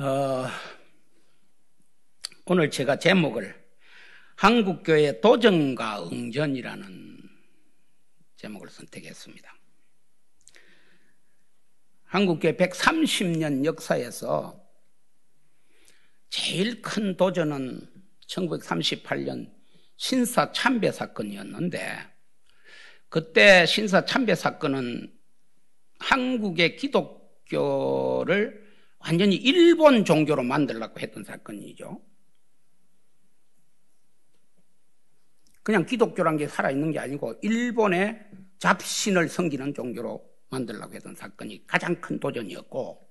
어, 오늘 제가 제목을 한국교회 도전과 응전이라는 제목을 선택했습니다. 한국교회 130년 역사에서 제일 큰 도전은 1938년 신사 참배 사건이었는데 그때 신사 참배 사건은 한국의 기독교를 완전히 일본 종교로 만들려고 했던 사건이죠. 그냥 기독교란 게 살아있는 게 아니고 일본의 잡신을 섬기는 종교로 만들려고 했던 사건이 가장 큰 도전이었고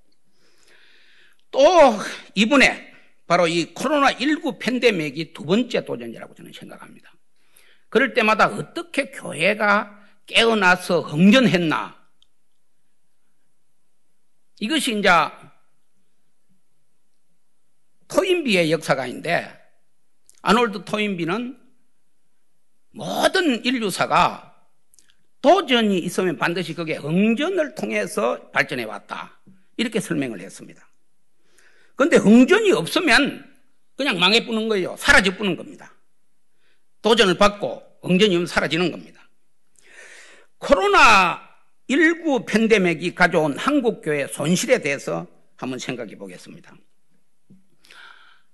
또 이번에 바로 이 코로나19 팬데믹이 두 번째 도전이라고 저는 생각합니다. 그럴 때마다 어떻게 교회가 깨어나서 흥전했나 이것이 이제 토인비의 역사가인데 아놀드 토인비는 모든 인류사가 도전이 있으면 반드시 그게 흥전을 통해서 발전해 왔다. 이렇게 설명을 했습니다. 그런데 흥전이 없으면 그냥 망해 뿌는 거예요. 사라져 뿌는 겁니다. 도전을 받고 흥전이 없으면 사라지는 겁니다. 코로나19 팬데믹이 가져온 한국교회 손실에 대해서 한번 생각해 보겠습니다.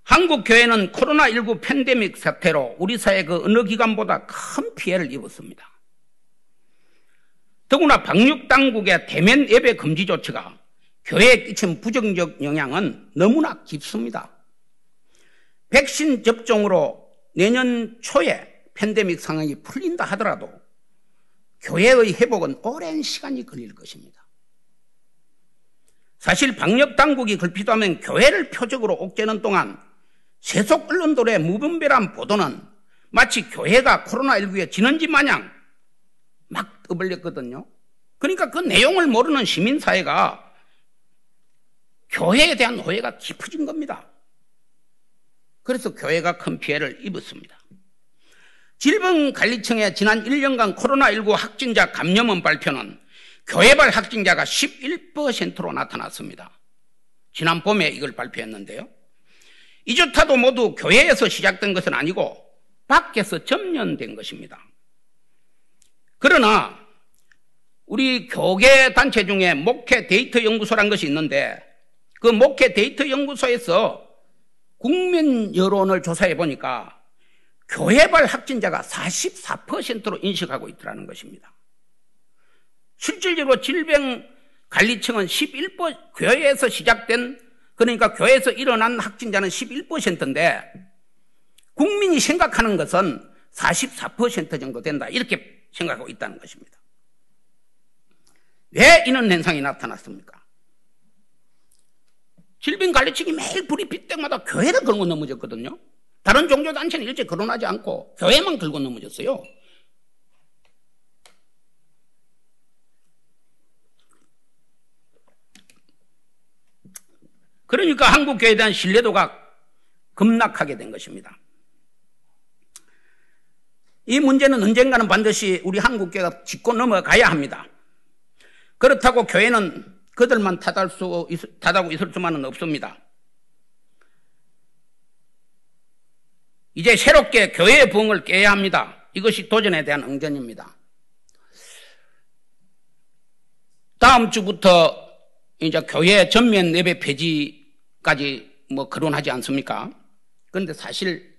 한국 교회는 코로나19 팬데믹 사태로 우리 사회 그 어느 기관보다 큰 피해를 입었습니다. 더구나 방역 당국의 대면 예배 금지 조치가 교회에 끼친 부정적 영향은 너무나 깊습니다. 백신 접종으로 내년 초에 팬데믹 상황이 풀린다 하더라도 교회의 회복은 오랜 시간이 걸릴 것입니다. 사실 방역 당국이 걸피도하면 교회를 표적으로 옥죄는 동안 세속 언론들의 무분별한 보도는 마치 교회가 코로나19에 지는지 마냥 막 떠벌렸거든요. 그러니까 그 내용을 모르는 시민사회가 교회에 대한 오해가 깊어진 겁니다. 그래서 교회가 큰 피해를 입었습니다. 질병관리청의 지난 1년간 코로나19 확진자 감염원 발표는 교회발 확진자가 11%로 나타났습니다. 지난 봄에 이걸 발표했는데요. 이조타도 모두 교회에서 시작된 것은 아니고 밖에서 점연된 것입니다. 그러나 우리 교계 단체 중에 목회 데이터 연구소란 것이 있는데 그 목회 데이터 연구소에서 국민 여론을 조사해 보니까 교회발 확진자가 44%로 인식하고 있더라는 것입니다. 실질적으로 질병 관리청은 11% 교회에서 시작된 그러니까 교회에서 일어난 확진자는 11%인데 국민이 생각하는 것은 44% 정도 된다. 이렇게 생각하고 있다는 것입니다. 왜 이런 현상이 나타났습니까? 질병관리청이 매일 불이 빛 때마다 교회를 걸고 넘어졌거든요. 다른 종교단체는 일제 거론하지 않고 교회만 걸고 넘어졌어요. 그러니까 한국교회에 대한 신뢰도가 급락하게 된 것입니다. 이 문제는 언젠가는 반드시 우리 한국교회가 짚고 넘어가야 합니다. 그렇다고 교회는 그들만 탓할 수, 탓하고 있을 수만은 없습니다. 이제 새롭게 교회의 부흥을 깨야 합니다. 이것이 도전에 대한 응전입니다. 다음 주부터 이제 교회 전면 예배 폐지 까지 뭐 거론하지 않습니까? 그런데 사실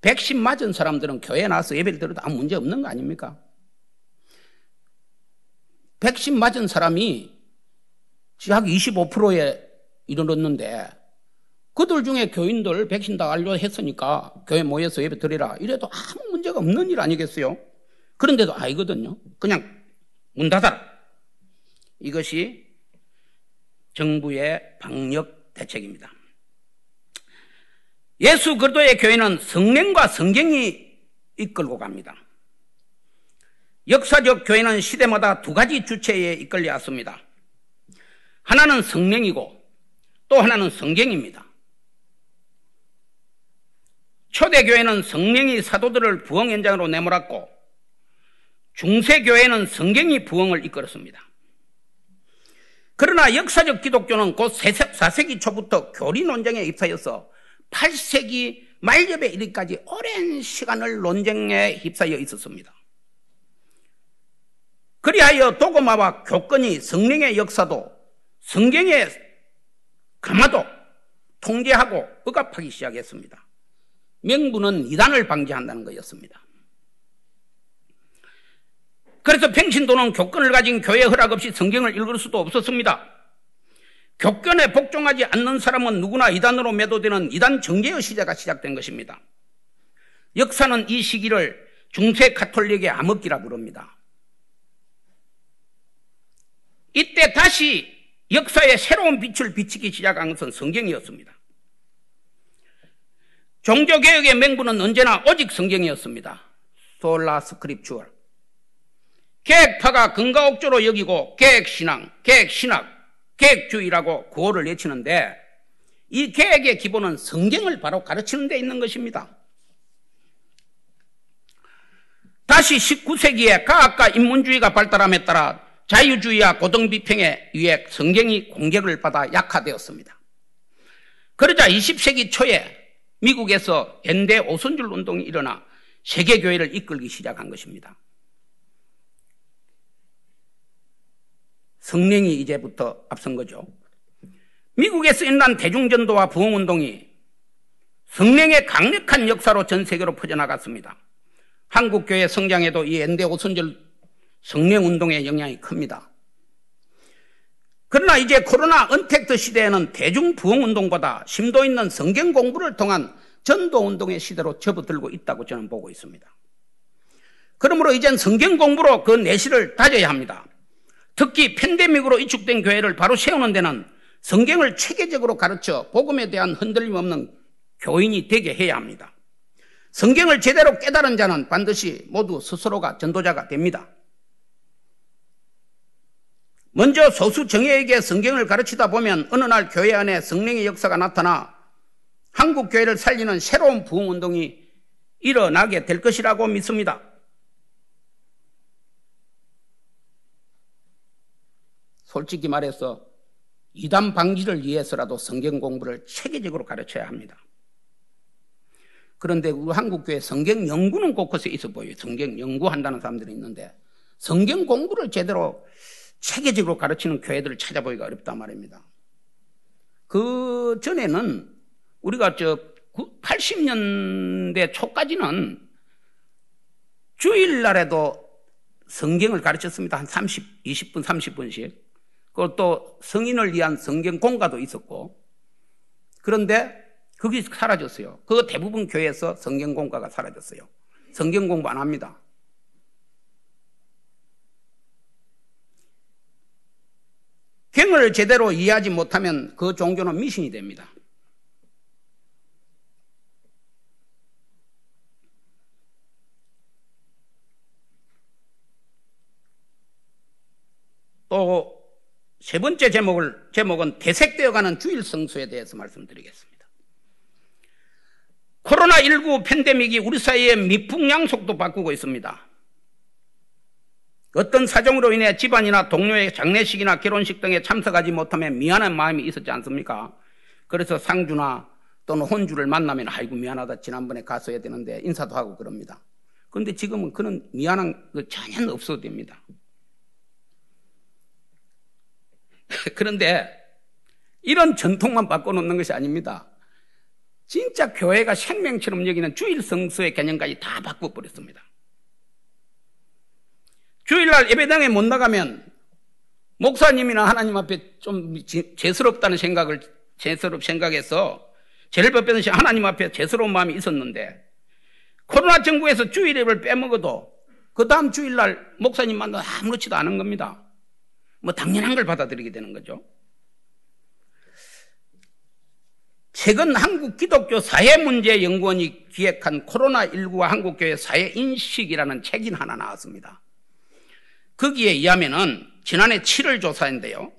백신 맞은 사람들은 교회에 나와서 예배를 들어도 아무 문제 없는 거 아닙니까? 백신 맞은 사람이 약 25%에 이르렀는데 그들 중에 교인들 백신 다 완료했으니까 교회 모여서 예배 드리라 이래도 아무 문제가 없는 일 아니겠어요? 그런데도 아니거든요. 그냥 문 닫아라. 이것이 정부의 방역 대책입니다. 예수 그리스도의 교회는 성령과 성경이 이끌고 갑니다. 역사적 교회는 시대마다 두 가지 주체에 이끌려 왔습니다. 하나는 성령이고 또 하나는 성경입니다. 초대교회는 성령이 사도들을 부흥 현장으로 내몰았고 중세교회는 성경이 부흥을 이끌었습니다. 그러나 역사적 기독교는 곧 4세기 초부터 교리 논쟁에 휩싸여서 8세기 말엽에 이르기까지 오랜 시간을 논쟁에 휩싸여 있었습니다. 그리하여 도고마와 교권이 성령의 역사도 성경의 가마도 통제하고 억압하기 시작했습니다. 명분은 이단을 방지한다는 것이었습니다. 그래서 평신도는 교권을 가진 교회 허락 없이 성경을 읽을 수도 없었습니다. 교권에 복종하지 않는 사람은 누구나 이단으로 매도되는 이단 정계의 시대가 시작된 것입니다. 역사는 이 시기를 중세 카톨릭의 암흑기라 부릅니다. 이때 다시 역사에 새로운 빛을 비치기 시작한 것은 성경이었습니다. 종교개혁의 맹부는 언제나 오직 성경이었습니다. Sola Scriptura. 개혁파가 금과옥조로 여기고 개혁신앙, 개혁신학, 개혁주의라고 구호를 내치는데 이 개혁의 기본은 성경을 바로 가르치는 데 있는 것입니다. 다시 19세기에 과학과 인문주의가 발달함에 따라 자유주의와 고등비평에 의해 성경이 공격을 받아 약화되었습니다. 그러자 20세기 초에 미국에서 현대 오선줄 운동이 일어나 세계교회를 이끌기 시작한 것입니다. 성령이 이제부터 앞선 거죠. 미국에서 일어난 대중전도와 부흥운동이 성령의 강력한 역사로 전 세계로 퍼져나갔습니다. 한국교회 성장에도 이 엔데 오선절 성령운동의 영향이 큽니다. 그러나 이제 코로나 언택트 시대에는 대중부흥운동보다 심도 있는 성경 공부를 통한 전도운동의 시대로 접어들고 있다고 저는 보고 있습니다. 그러므로 이젠 성경 공부로 그 내실을 다져야 합니다. 특히 팬데믹으로 이축된 교회를 바로 세우는 데는 성경을 체계적으로 가르쳐 복음에 대한 흔들림 없는 교인이 되게 해야 합니다. 성경을 제대로 깨달은 자는 반드시 모두 스스로가 전도자가 됩니다. 먼저 소수 정예에게 성경을 가르치다 보면 어느 날 교회 안에 성령의 역사가 나타나 한국 교회를 살리는 새로운 부흥 운동이 일어나게 될 것이라고 믿습니다. 솔직히 말해서 이단 방지를 위해서라도 성경 공부를 체계적으로 가르쳐야 합니다. 그런데 우리 한국교회 성경 연구는 곳곳에 있어 보여요. 성경 연구한다는 사람들이 있는데 성경 공부를 제대로 체계적으로 가르치는 교회들을 찾아보기가 어렵단 말입니다. 그 전에는 우리가 저 80년대 초까지는 주일날에도 성경을 가르쳤습니다. 한 30, 20분, 30분씩. 그것도 성인을 위한 성경 공가도 있었고 그런데 그게 사라졌어요. 그 대부분 교회에서 성경 공가가 사라졌어요. 성경 공부 안 합니다. 경을 제대로 이해하지 못하면 그 종교는 미신이 됩니다. 또 세 번째 제목을, 제목은 대색되어가는 주일 성수에 대해서 말씀드리겠습니다. 코로나19 팬데믹이 우리 사회의 미풍양속도 바꾸고 있습니다. 어떤 사정으로 인해 집안이나 동료의 장례식이나 결혼식 등에 참석하지 못하면 미안한 마음이 있었지 않습니까? 그래서 상주나 또는 혼주를 만나면 아이고 미안하다 지난번에 갔어야 되는데 인사도 하고 그럽니다. 그런데 지금은 그런 미안한 거 전혀 없어도 됩니다. 그런데 이런 전통만 바꿔놓는 것이 아닙니다. 진짜 교회가 생명처럼 여기는 주일 성수의 개념까지 다 바꿔버렸습니다. 주일날 예배당에 못 나가면 목사님이나 하나님 앞에 좀 죄스럽다는 생각을 죄스럽 생각해서 죄를 법변시 하나님 앞에 죄스러운 마음이 있었는데 코로나 정부에서 주일 예배를 빼먹어도 그 다음 주일날 목사님 만나 아무렇지도 않은 겁니다. 뭐 당연한 걸 받아들이게 되는 거죠. 최근 한국 기독교 사회 문제 연구원이 기획한 코로나19와 한국교회 사회 인식이라는 책이 하나 나왔습니다. 거기에 의하면은 지난해 7월 조사인데요.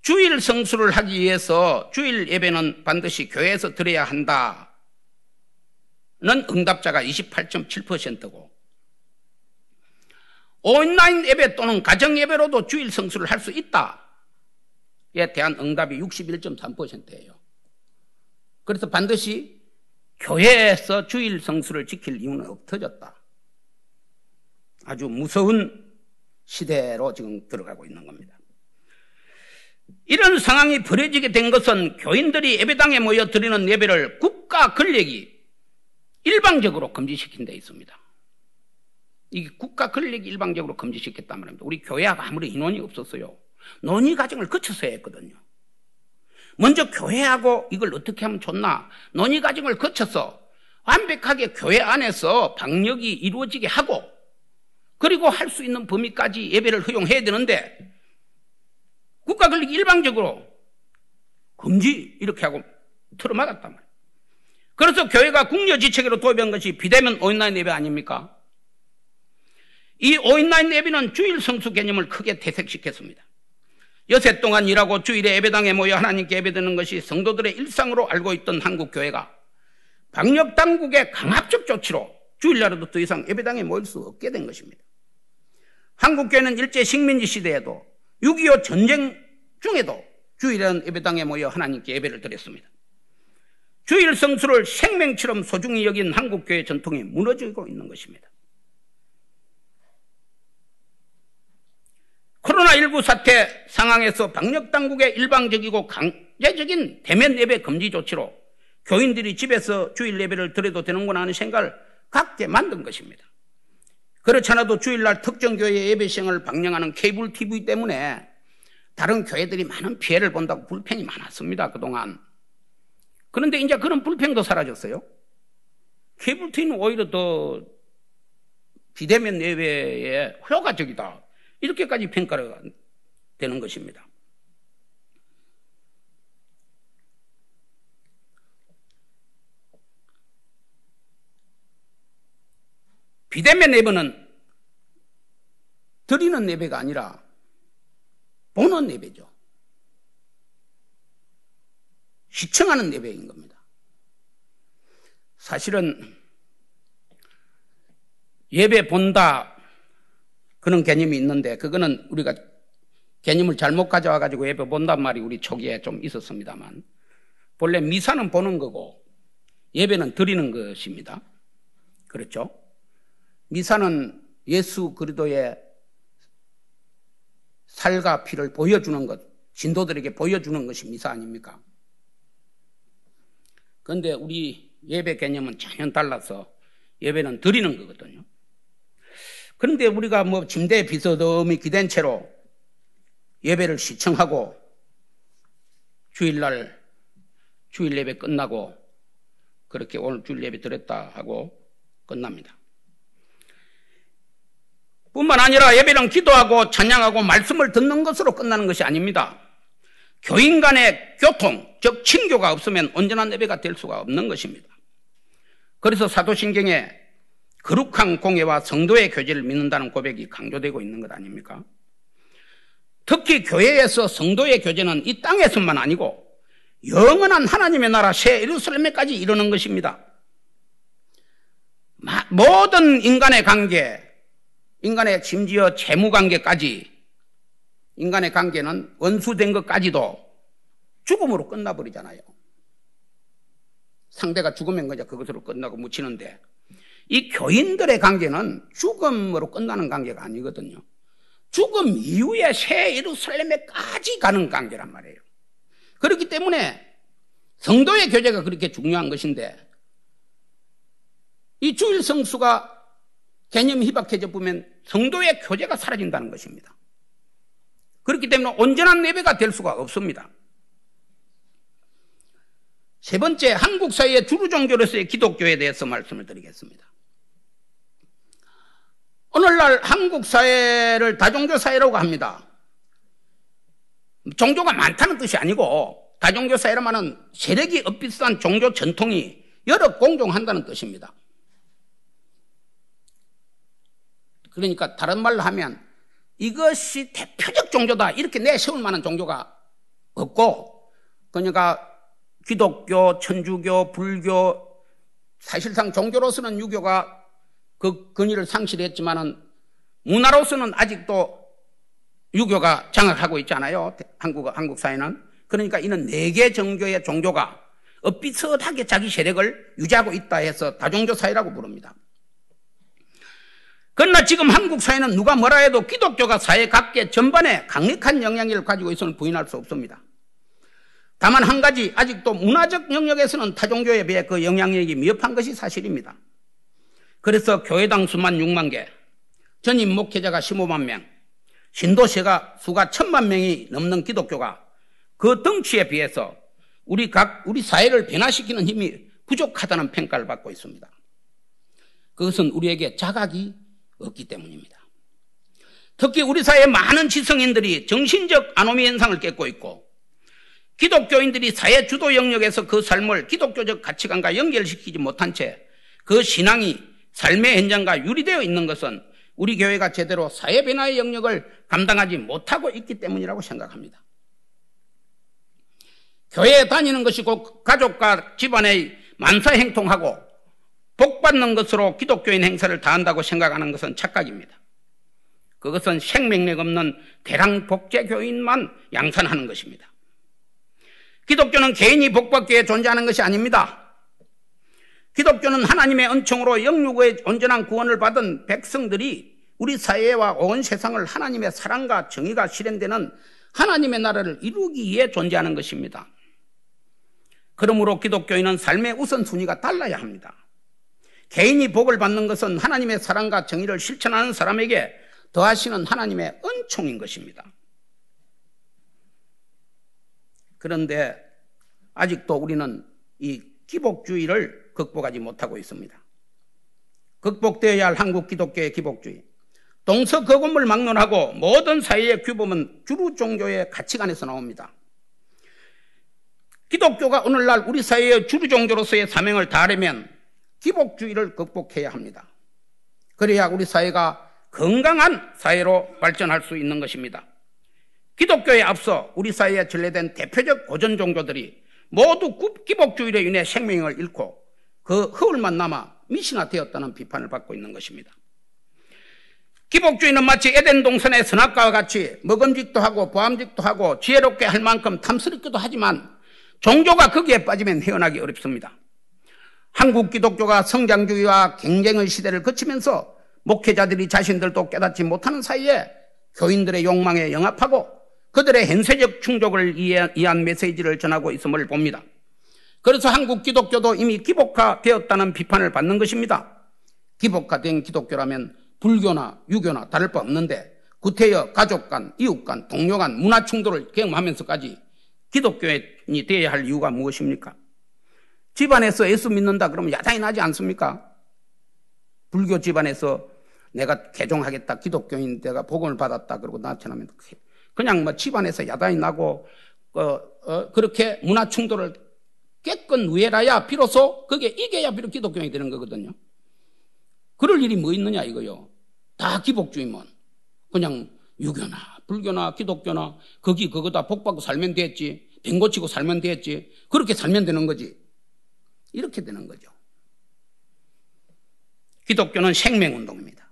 주일 성수를 하기 위해서 주일 예배는 반드시 교회에서 드려야 한다는 응답자가 28.7%고 온라인 예배 또는 가정 예배로도 주일 성수를 할 수 있다. 대한 응답이 61.3%예요. 그래서 반드시 교회에서 주일 성수를 지킬 이유는 없어졌다. 아주 무서운 시대로 지금 들어가고 있는 겁니다. 이런 상황이 벌어지게 된 것은 교인들이 예배당에 모여 드리는 예배를 국가 권력이 일방적으로 금지시킨 데 있습니다. 이 국가 권력이 일방적으로 금지시켰단 말입니다. 우리 교회가 아무리 인원이 없었어요. 논의 과정을 거쳐서 했거든요. 먼저 교회하고 이걸 어떻게 하면 좋나 논의 과정을 거쳐서 완벽하게 교회 안에서 방역이 이루어지게 하고 그리고 할 수 있는 범위까지 예배를 허용해야 되는데 국가 권력이 일방적으로 금지 이렇게 하고 틀어막았단 말이에요. 그래서 교회가 국려지체계로 도입한 것이 비대면 온라인 예배 아닙니까? 이 온라인 예배는 주일 성수 개념을 크게 퇴색시켰습니다. 여세 동안 일하고 주일에 예배당에 모여 하나님께 예배드는 것이 성도들의 일상으로 알고 있던 한국 교회가 방역 당국의 강압적 조치로 주일날에도 더 이상 예배당에 모일 수 없게 된 것입니다. 한국 교회는 일제 식민지 시대에도 6.25 전쟁 중에도 주일은 예배당에 모여 하나님께 예배를 드렸습니다. 주일 성수를 생명처럼 소중히 여긴 한국 교회 전통이 무너지고 있는 것입니다. 코로나19 사태 상황에서 방역당국의 일방적이고 강제적인 대면 예배 금지 조치로 교인들이 집에서 주일 예배를 드려도 되는구나 하는 생각을 갖게 만든 것입니다. 그렇지 않아도 주일날 특정 교회 예배 시행을 방영하는 케이블 TV 때문에 다른 교회들이 많은 피해를 본다고 불평이 많았습니다. 그동안. 그런데 이제 그런 불평도 사라졌어요. 케이블 TV는 오히려 더 비대면 예배에 효과적이다. 이렇게까지 평가가 되는 것입니다. 비대면 예배는 드리는 예배가 아니라 보는 예배죠. 시청하는 예배인 겁니다. 사실은 예배 본다 그런 개념이 있는데 그거는 우리가 개념을 잘못 가져와 가지고 예배 본단 말이 우리 초기에 좀 있었습니다만 본래 미사는 보는 거고 예배는 드리는 것입니다. 그렇죠? 미사는 예수 그리도의 살과 피를 보여주는 것, 신도들에게 보여주는 것이 미사 아닙니까? 그런데 우리 예배 개념은 전혀 달라서 예배는 드리는 거거든요. 그런데 우리가 뭐 침대에 비서듬이 기댄 채로 예배를 시청하고 주일날 주일 예배 끝나고 그렇게 오늘 주일 예배 드렸다 하고 끝납니다. 뿐만 아니라 예배는 기도하고 찬양하고 말씀을 듣는 것으로 끝나는 것이 아닙니다. 교인 간의 교통, 즉 친교가 없으면 온전한 예배가 될 수가 없는 것입니다. 그래서 사도신경에 거룩한 공예와 성도의 교제를 믿는다는 고백이 강조되고 있는 것 아닙니까? 특히 교회에서 성도의 교제는 이 땅에서만 아니고 영원한 하나님의 나라 새 예루살렘에까지 이르는 것입니다. 모든 인간의 관계, 인간의 심지어 재무 관계까지 인간의 관계는 원수된 것까지도 죽음으로 끝나버리잖아요. 상대가 죽으면 그냥 그것으로 끝나고 묻히는데 이 교인들의 관계는 죽음으로 끝나는 관계가 아니거든요. 죽음 이후에 새 예루살렘에까지 가는 관계란 말이에요. 그렇기 때문에 성도의 교제가 그렇게 중요한 것인데 이 주일 성수가 개념이 희박해져 보면 성도의 교제가 사라진다는 것입니다. 그렇기 때문에 온전한 예배가 될 수가 없습니다. 세 번째, 한국 사회의 주류 종교로서의 기독교에 대해서 말씀을 드리겠습니다. 오늘날 한국 사회를 다종교 사회라고 합니다. 종교가 많다는 뜻이 아니고 다종교 사회라면 세력이 엇비슷한 종교 전통이 여러 공존한다는 뜻입니다. 그러니까 다른 말로 하면 이것이 대표적 종교다 이렇게 내세울 만한 종교가 없고 그러니까 기독교, 천주교, 불교 사실상 종교로서는 유교가 그 근위를 상실했지만은 문화로서는 아직도 유교가 장악하고 있잖아요. 한국, 한국 사회는. 그러니까 이는 네 개 정교의 종교가 엇비슷하게 자기 세력을 유지하고 있다 해서 다종교 사회라고 부릅니다. 그러나 지금 한국 사회는 누가 뭐라 해도 기독교가 사회 각계 전반에 강력한 영향력을 가지고 있음을 부인할 수 없습니다. 다만 한 가지 아직도 문화적 영역에서는 타종교에 비해 그 영향력이 미흡한 것이 사실입니다. 그래서 교회당 수만 6만 개, 전임 목회자가 15만 명, 신도세가 수가 천만 명이 넘는 기독교가 그 덩치에 비해서 우리 각, 우리 사회를 변화시키는 힘이 부족하다는 평가를 받고 있습니다. 그것은 우리에게 자각이 없기 때문입니다. 특히 우리 사회의 많은 지성인들이 정신적 아노미 현상을 깨고 있고 기독교인들이 사회 주도 영역에서 그 삶을 기독교적 가치관과 연결시키지 못한 채 그 신앙이 삶의 현장과 유리되어 있는 것은 우리 교회가 제대로 사회 변화의 영역을 감당하지 못하고 있기 때문이라고 생각합니다. 교회에 다니는 것이 곧 가족과 집안의 만사 행통하고 복 받는 것으로 기독교인 행사를 다한다고 생각하는 것은 착각입니다. 그것은 생명력 없는 대량 복제 교인만 양산하는 것입니다. 기독교는 개인이 복받기 위해 존재하는 것이 아닙니다. 기독교는 하나님의 은총으로 영육의 온전한 구원을 받은 백성들이 우리 사회와 온 세상을 하나님의 사랑과 정의가 실현되는 하나님의 나라를 이루기 위해 존재하는 것입니다. 그러므로 기독교인은 삶의 우선순위가 달라야 합니다. 개인이 복을 받는 것은 하나님의 사랑과 정의를 실천하는 사람에게 더하시는 하나님의 은총인 것입니다. 그런데 아직도 우리는 이 기복주의를 극복하지 못하고 있습니다. 극복되어야 할 한국 기독교의 기복주의. 동서 거금을 막론하고 모든 사회의 규범은 주루 종교의 가치관에서 나옵니다. 기독교가 오늘날 우리 사회의 주루 종교로서의 사명을 다하려면 기복주의를 극복해야 합니다. 그래야 우리 사회가 건강한 사회로 발전할 수 있는 것입니다. 기독교에 앞서 우리 사회에 전래된 대표적 고전 종교들이 모두 기복주의로 인해 생명을 잃고 그 허울만 남아 미신화 되었다는 비판을 받고 있는 것입니다. 기복주의는 마치 에덴 동산의 선악과와 같이 먹음직도 하고 보암직도 하고 지혜롭게 할 만큼 탐스럽기도 하지만 종교가 거기에 빠지면 헤어나기 어렵습니다. 한국 기독교가 성장주의와 경쟁의 시대를 거치면서 목회자들이 자신들도 깨닫지 못하는 사이에 교인들의 욕망에 영합하고 그들의 현세적 충족을 위한 메시지를 전하고 있음을 봅니다. 그래서 한국 기독교도 이미 기복화되었다는 비판을 받는 것입니다. 기복화된 기독교라면 불교나 유교나 다를 바 없는데 구태여 가족 간, 이웃 간, 동료 간 문화 충돌을 경험하면서까지 기독교인이 되어야 할 이유가 무엇입니까? 집안에서 예수 믿는다 그러면 야단이 나지 않습니까? 불교 집안에서 내가 개종하겠다, 기독교인 내가 복음을 받았다 그러고 나타나면 그냥 뭐 집안에서 야단이 나고 어, 어, 그렇게 문화 충돌을 깨끗 우애라야 비로소 그게 이겨야 비록 기독교인이 되는 거거든요. 그럴 일이 뭐 있느냐 이거요. 다 기복주의면 그냥 유교나 불교나 기독교나 거기 그거다 복받고 살면 됐지. 병 고치고 살면 됐지. 그렇게 살면 되는 거지. 이렇게 되는 거죠. 기독교는 생명운동입니다.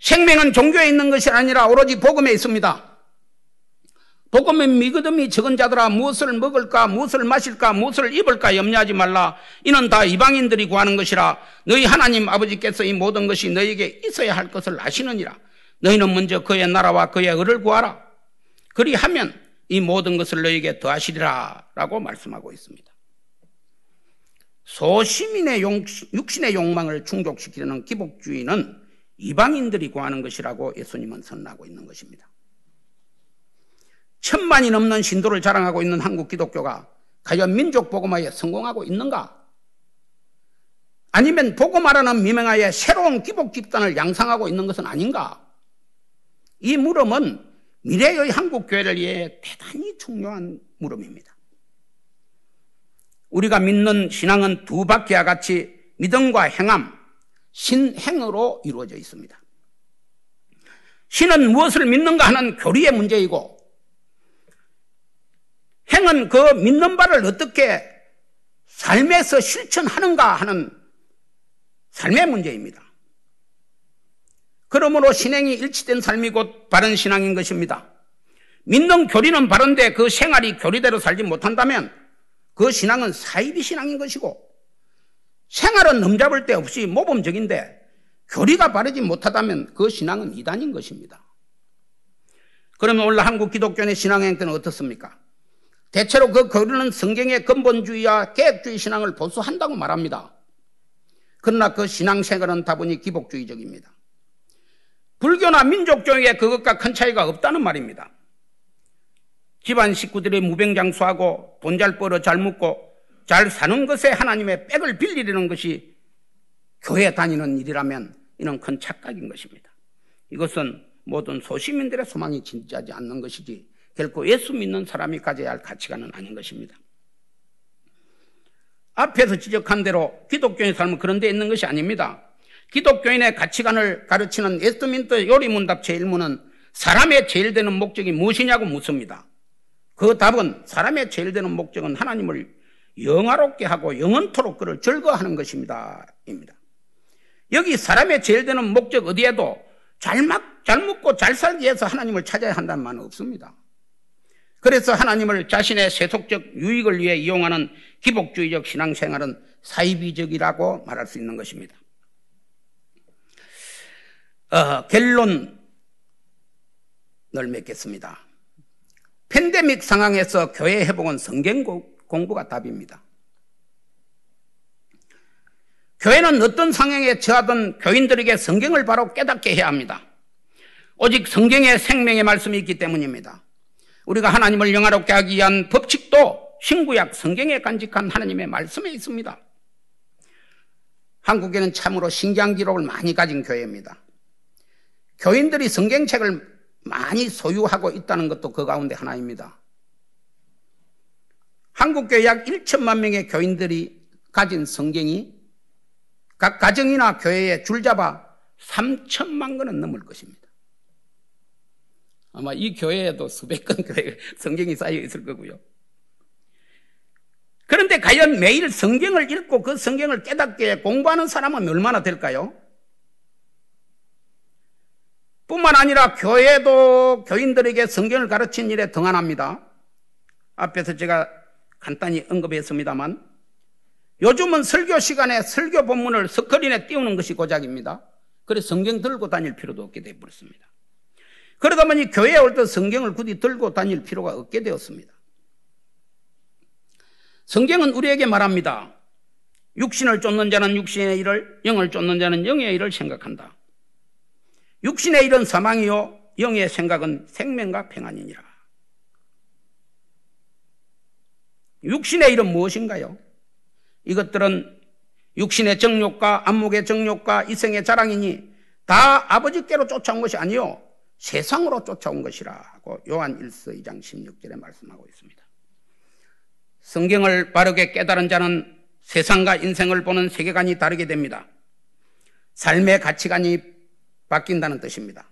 생명은 종교에 있는 것이 아니라 오로지 복음에 있습니다. 복음에 믿음이 적은 자들아 무엇을 먹을까 무엇을 마실까 무엇을 입을까 염려하지 말라. 이는 다 이방인들이 구하는 것이라. 너희 하나님 아버지께서 이 모든 것이 너희에게 있어야 할 것을 아시느니라. 너희는 먼저 그의 나라와 그의 의를 구하라. 그리하면 이 모든 것을 너희에게 더하시리라 라고 말씀하고 있습니다. 소시민의 용, 육신의 욕망을 충족시키려는 기복주의는 이방인들이 구하는 것이라고 예수님은 선언하고 있는 것입니다 천만이 넘는 신도를 자랑하고 있는 한국 기독교가 과연 민족 복음화에 성공하고 있는가? 아니면 복음화라는 미명하에 새로운 기복 집단을 양상하고 있는 것은 아닌가? 이 물음은 미래의 한국 교회를 위해 대단히 중요한 물음입니다. 우리가 믿는 신앙은 두 바퀴와 같이 믿음과 행함, 신행으로 이루어져 있습니다. 신은 무엇을 믿는가 하는 교리의 문제이고 행은 그 믿는 바를 어떻게 삶에서 실천하는가 하는 삶의 문제입니다. 그러므로 신앙이 일치된 삶이 곧 바른 신앙인 것입니다. 믿는 교리는 바른데 그 생활이 교리대로 살지 못한다면 그 신앙은 사이비 신앙인 것이고 생활은 넘잡을 데 없이 모범적인데 교리가 바르지 못하다면 그 신앙은 이단인 것입니다. 그러면 오늘 한국 기독교의 신앙 행태는 어떻습니까? 대체로 그 교리는 성경의 근본주의와 계획주의 신앙을 보수한다고 말합니다. 그러나 그 신앙생활은 다분히 기복주의적입니다. 불교나 민족주의에 그것과 큰 차이가 없다는 말입니다. 집안 식구들이 무병장수하고 돈 잘 벌어 잘 먹고 잘 사는 것에 하나님의 백을 빌리려는 것이 교회 다니는 일이라면 이는 큰 착각인 것입니다. 이것은 모든 소시민들의 소망이 진짜지 않는 것이지 결코 예수 믿는 사람이 가져야 할 가치관은 아닌 것입니다. 앞에서 지적한 대로 기독교의 삶은 그런 데 있는 것이 아닙니다. 기독교인의 가치관을 가르치는 에스트민트 요리문답 제 1문은 사람의 제일 되는 목적이 무엇이냐고 묻습니다. 그 답은 사람의 제일 되는 목적은 하나님을 영화롭게 하고 영원토록 그를 즐거워하는 것입니다. 입니다. 여기 사람의 제일 되는 목적 어디에도 잘, 막, 잘 먹고 잘 살기 위해서 하나님을 찾아야 한다는 말은 없습니다. 그래서 하나님을 자신의 세속적 유익을 위해 이용하는 기복주의적 신앙생활은 사이비적이라고 말할 수 있는 것입니다. 어, 결론을 맺겠습니다. 팬데믹 상황에서 교회 회복은 성경 공부가 답입니다. 교회는 어떤 상황에 처하던 교인들에게 성경을 바로 깨닫게 해야 합니다. 오직 성경의 생명의 말씀이 있기 때문입니다. 우리가 하나님을 영화롭게 하기 위한 법칙도 신구약 성경에 간직한 하나님의 말씀에 있습니다. 한국에는 참으로 신기한 기록을 많이 가진 교회입니다. 교인들이 성경책을 많이 소유하고 있다는 것도 그 가운데 하나입니다. 한국교회 약 1천만 명의 교인들이 가진 성경이 각 가정이나 교회에 줄잡아 3천만 권은 넘을 것입니다. 아마 이 교회에도 수백 건 교회 성경이 쌓여 있을 거고요. 그런데 과연 매일 성경을 읽고 그 성경을 깨닫게 공부하는 사람은 얼마나 될까요? 뿐만 아니라 교회도 교인들에게 성경을 가르친 일에 등한합니다. 앞에서 제가 간단히 언급했습니다만 요즘은 설교 시간에 설교 본문을 스크린에 띄우는 것이 고작입니다. 그래서 성경 들고 다닐 필요도 없게 되어버렸습니다. 그러다 보니 교회에 올 때 성경을 굳이 들고 다닐 필요가 없게 되었습니다. 성경은 우리에게 말합니다. 육신을 쫓는 자는 육신의 일을, 영을 쫓는 자는 영의 일을 생각한다. 육신의 일은 사망이요 영의 생각은 생명과 평안이니라. 육신의 일은 무엇인가요? 이것들은 육신의 정욕과 안목의 정욕과 이생의 자랑이니 다 아버지께로 쫓아온 것이 아니요 세상으로 쫓아온 것이라고 요한 1서 2장 16절에 말씀하고 있습니다. 성경을 바르게 깨달은 자는 세상과 인생을 보는 세계관이 다르게 됩니다. 삶의 가치관이 바뀐다는 뜻입니다.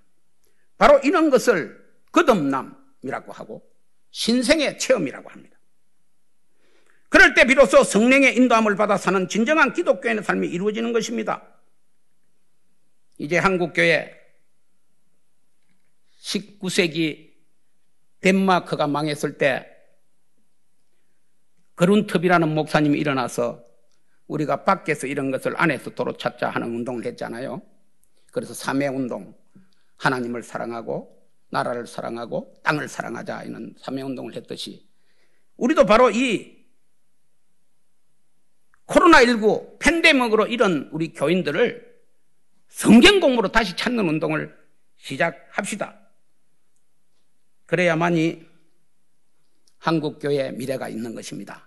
바로 이런 것을 거듭남이라고 하고 신생의 체험이라고 합니다. 그럴 때 비로소 성령의 인도함을 받아 사는 진정한 기독교인의 삶이 이루어지는 것입니다. 이제 한국교회 19세기 덴마크가 망했을 때 그룬트비라는 목사님이 일어나서 우리가 밖에서 이런 것을 안에서 도로 찾자 하는 운동을 했잖아요. 그래서 삼해 운동, 하나님을 사랑하고 나라를 사랑하고 땅을 사랑하자 이런 삼해 운동을 했듯이 우리도 바로 이 코로나19 팬데믹으로 이런 우리 교인들을 성경 공부로 다시 찾는 운동을 시작합시다. 그래야만이 한국교회 미래가 있는 것입니다.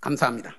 감사합니다.